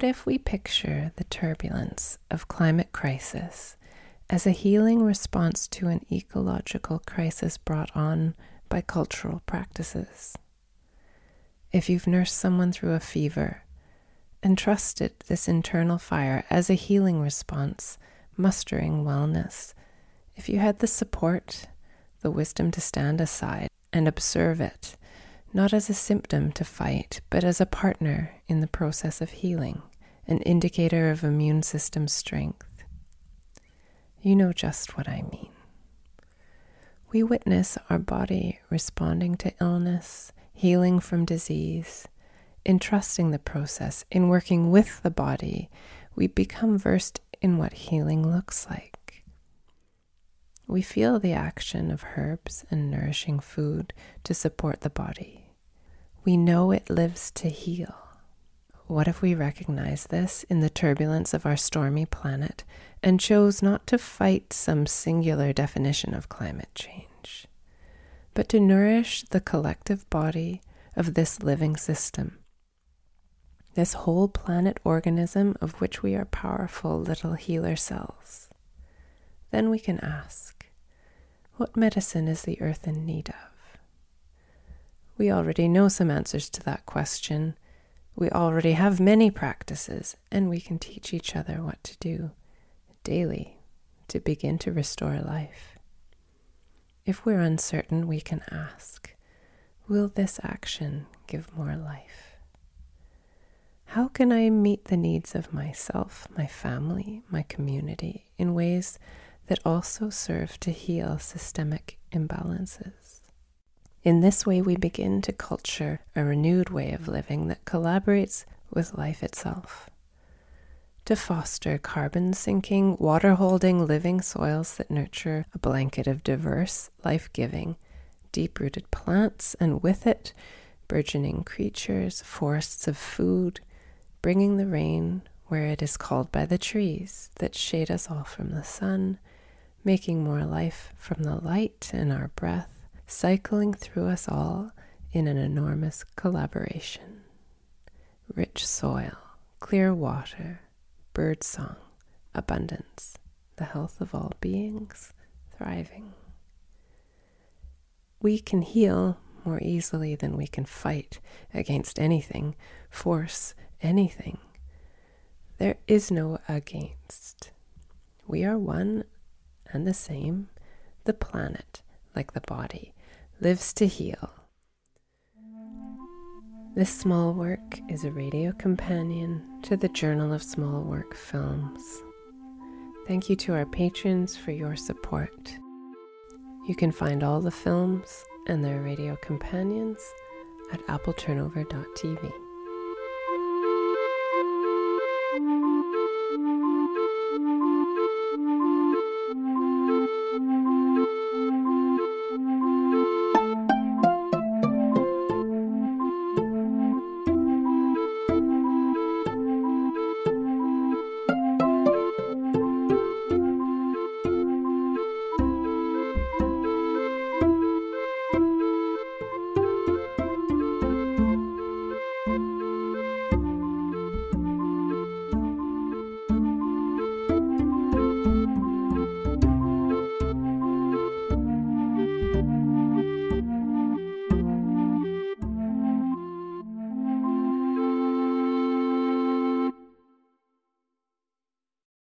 What if we picture the turbulence of climate crisis as a healing response to an ecological crisis brought on by cultural practices? If you've nursed someone through a fever and trusted this internal fire as a healing response, mustering wellness, if you had the support, the wisdom to stand aside and observe it, not as a symptom to fight, but as a partner in the process of healing, an indicator of immune system strength. You know just what I mean. We witness our body responding to illness, healing from disease. In trusting the process, in working with the body, we become versed in what healing looks like. We feel the action of herbs and nourishing food to support the body. We know it lives to heal. What if we recognize this in the turbulence of our stormy planet and chose not to fight some singular definition of climate change, but to nourish the collective body of this living system? This whole planet organism of which we are powerful little healer cells. Then we can ask, what medicine is the earth in need of? We already know some answers to that question. We already have many practices, and we can teach each other what to do daily to begin to restore life. If we're uncertain, we can ask Will this action give more life? How can I meet the needs of myself, my family, my community in ways that also serve to heal systemic imbalances? In this way, we begin to culture a renewed way of living that collaborates with life itself. To foster carbon sinking, water holding living soils that nurture a blanket of diverse, life giving, deep rooted plants, and with it, burgeoning creatures, forests of food, bringing the rain where it is called by the trees that shade us all from the sun, making more life from the light and our breath cycling through us all in an enormous collaboration. Rich soil, clear water, bird song, abundance, the health of all beings, thriving. We can heal more easily than we can fight against anything, force anything. There is no against. We are one and the same, the planet, like the body, lives to heal. This small work is a radio companion to the Journal of Small Work Films. Thank you to our patrons for your support. You can find all the films and their radio companions at appleturnover.tv.